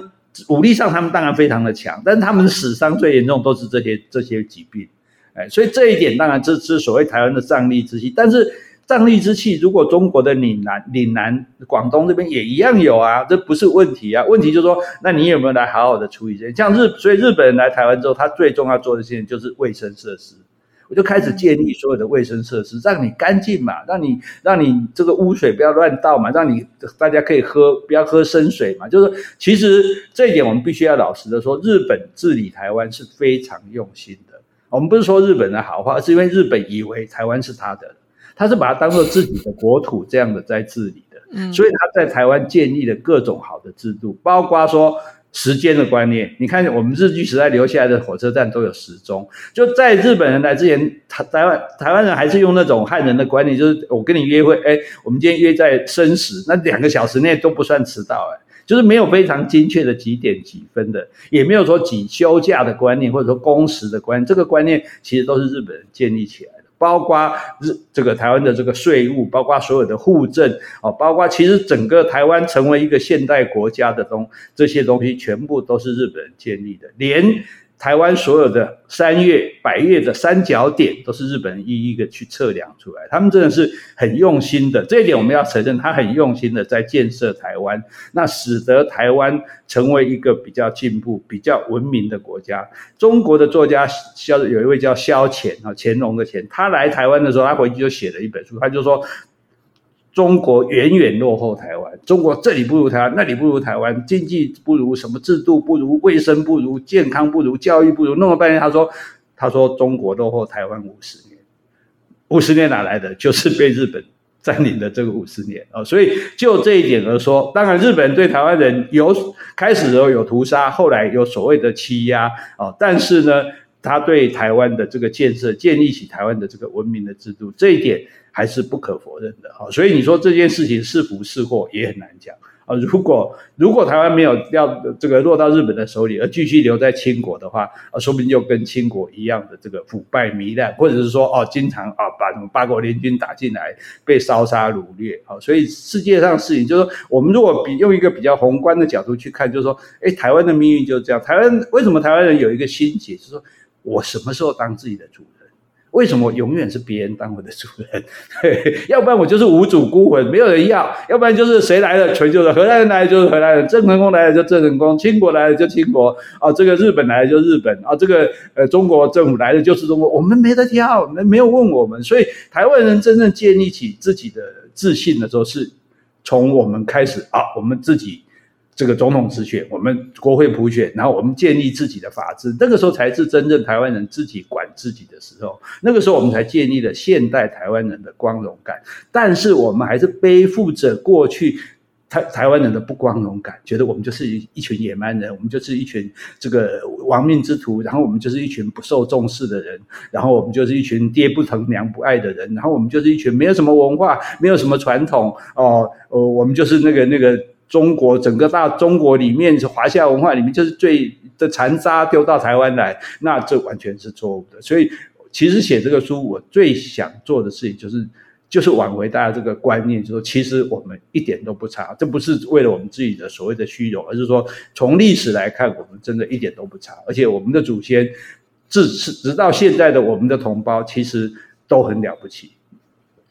武力上他们当然非常的强，但是他们死伤最严重都是这些这些疾病，哎，所以这一点当然这是所谓台湾的战力之一，但是。瘴疠之气，如果中国的岭南、岭南、广东这边也一样有啊，这不是问题啊。问题就是说，那你有没有来好好的处理这些？像日，所以日本人来台湾之后，他最重要做的事情就是卫生设施。我就开始建立所有的卫生设施，让你干净嘛，让你让你这个污水不要乱倒嘛，让你大家可以喝，不要喝生水嘛。就是其实这一点我们必须要老实的说，日本治理台湾是非常用心的。我们不是说日本的好话，而是因为日本以为台湾是他的。他是把它当做自己的国土这样的在治理的，嗯，所以他在台湾建立了各种好的制度，包括说时间的观念。你看，我们日据时代留下来的火车站都有时钟。就在日本人来之前，台台湾台湾人还是用那种汉人的观念，就是我跟你约会，哎，我们今天约在申时，那两个小时内都不算迟到，哎，就是没有非常精确的几点几分的，也没有说几休假的观念，或者说工时的观念，这个观念其实都是日本人建立起来的。包括日这个台湾的这个税务，包括所有的户政哦，包括其实整个台湾成为一个现代国家的东这些东西，全部都是日本人建立的，连。台湾所有的山岳、百岳的三角点，都是日本人一一个去测量出来。他们真的是很用心的，这一点我们要承认，他很用心的在建设台湾，那使得台湾成为一个比较进步、比较文明的国家。中国的作家肖有一位叫萧乾啊，乾隆的干，他来台湾的时候，他回去就写了一本书，他就说。中国远远落后台湾，中国这里不如台湾，那里不如台湾，经济不如，什么制度不如，卫生不如，健康不如，教育不如，弄了半天，他说，他说中国落后台湾五十年，五十年哪来的？就是被日本占领的这个五十年啊，所以就这一点而说，当然日本对台湾人有开始的时候有屠杀，后来有所谓的欺压啊，但是呢，他对台湾的这个建设，建立起台湾的这个文明的制度，这一点。还是不可否认的哈，所以你说这件事情是福是祸也很难讲啊。如果如果台湾没有要这个落到日本的手里，而继续留在清国的话，啊，说不定就跟清国一样的这个腐败糜烂，或者是说哦，经常啊把什么八国联军打进来，被烧杀掳掠啊。所以世界上事情就是说，我们如果比用一个比较宏观的角度去看，就是说，哎，台湾的命运就是这样。台湾为什么台湾人有一个心结，就是说我什么时候当自己的主人？为什么永远是别人当我的主人？对，<laughs> 要不然我就是无主孤魂，没有人要；要不然就是谁来了？全就是荷兰人来了就是荷兰人，郑成功来了就郑成功，清国来了就清国。啊，这个日本来了就日本。啊，这个呃中国政府来了就是中国，我们没得挑，没没有问我们，所以台湾人真正建立起自己的自信的时候，是从我们开始啊，我们自己。这个总统直选，我们国会普选，然后我们建立自己的法治，那个时候才是真正台湾人自己管自己的时候。那个时候我们才建立了现代台湾人的光荣感。但是我们还是背负着过去台台湾人的不光荣感，觉得我们就是一群野蛮人，我们就是一群这个亡命之徒，然后我们就是一群不受重视的人，然后我们就是一群爹不疼娘不爱的人，然后我们就是一群没有什么文化、没有什么传统哦，呃，我们就是那个那个。中国整个大中国里面，华夏文化里面就是最的残渣丢到台湾来，那这完全是错误的。所以，其实写这个书，我最想做的事情就是，就是挽回大家这个观念，就是说，其实我们一点都不差。这不是为了我们自己的所谓的虚荣，而是说，从历史来看，我们真的一点都不差。而且，我们的祖先，至是直到现在的我们的同胞，其实都很了不起。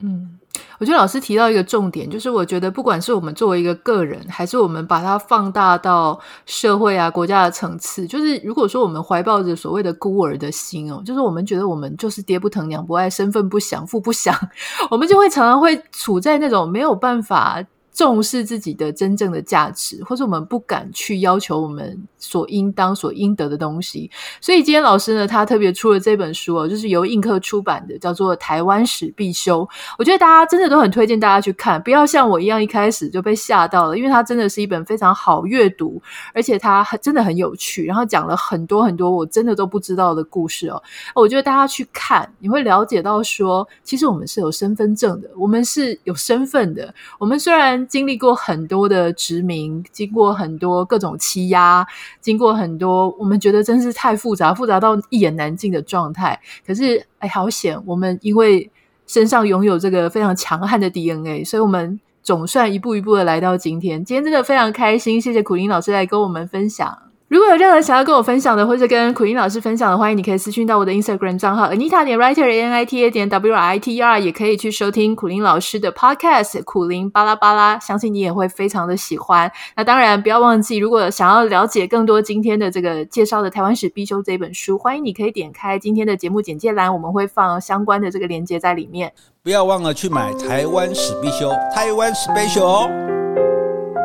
嗯。我觉得老师提到一个重点，就是我觉得不管是我们作为一个个人，还是我们把它放大到社会啊、国家的层次，就是如果说我们怀抱着所谓的孤儿的心哦，就是我们觉得我们就是爹不疼娘不爱，身份不详父不详，<laughs> 我们就会常常会处在那种没有办法。重视自己的真正的价值，或者我们不敢去要求我们所应当、所应得的东西。所以今天老师呢，他特别出了这本书哦，就是由印刻出版的，叫做《台湾史必修》。我觉得大家真的都很推荐大家去看，不要像我一样一开始就被吓到了，因为它真的是一本非常好阅读，而且它很真的很有趣，然后讲了很多很多我真的都不知道的故事哦。我觉得大家去看，你会了解到说，其实我们是有身份证的，我们是有身份的，我们虽然。经历过很多的殖民，经过很多各种欺压，经过很多我们觉得真是太复杂，复杂到一言难尽的状态。可是，哎，好险！我们因为身上拥有这个非常强悍的 DNA，所以我们总算一步一步的来到今天。今天真的非常开心，谢谢苦林老师来跟我们分享。如果有任何想要跟我分享的，或者跟苦苓老师分享的，欢迎你可以私讯到我的 Instagram 账号 Anita 点 Writer A N I T A 点 W R I T E R，也可以去收听苦苓老师的 Podcast 苦苓巴拉巴拉，相信你也会非常的喜欢。那当然不要忘记，如果想要了解更多今天的这个介绍的台湾史必修这本书，欢迎你可以点开今天的节目简介栏，我们会放相关的这个链接在里面。不要忘了去买台湾史必修，台湾 Special。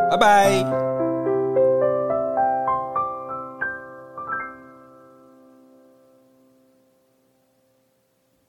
拜拜。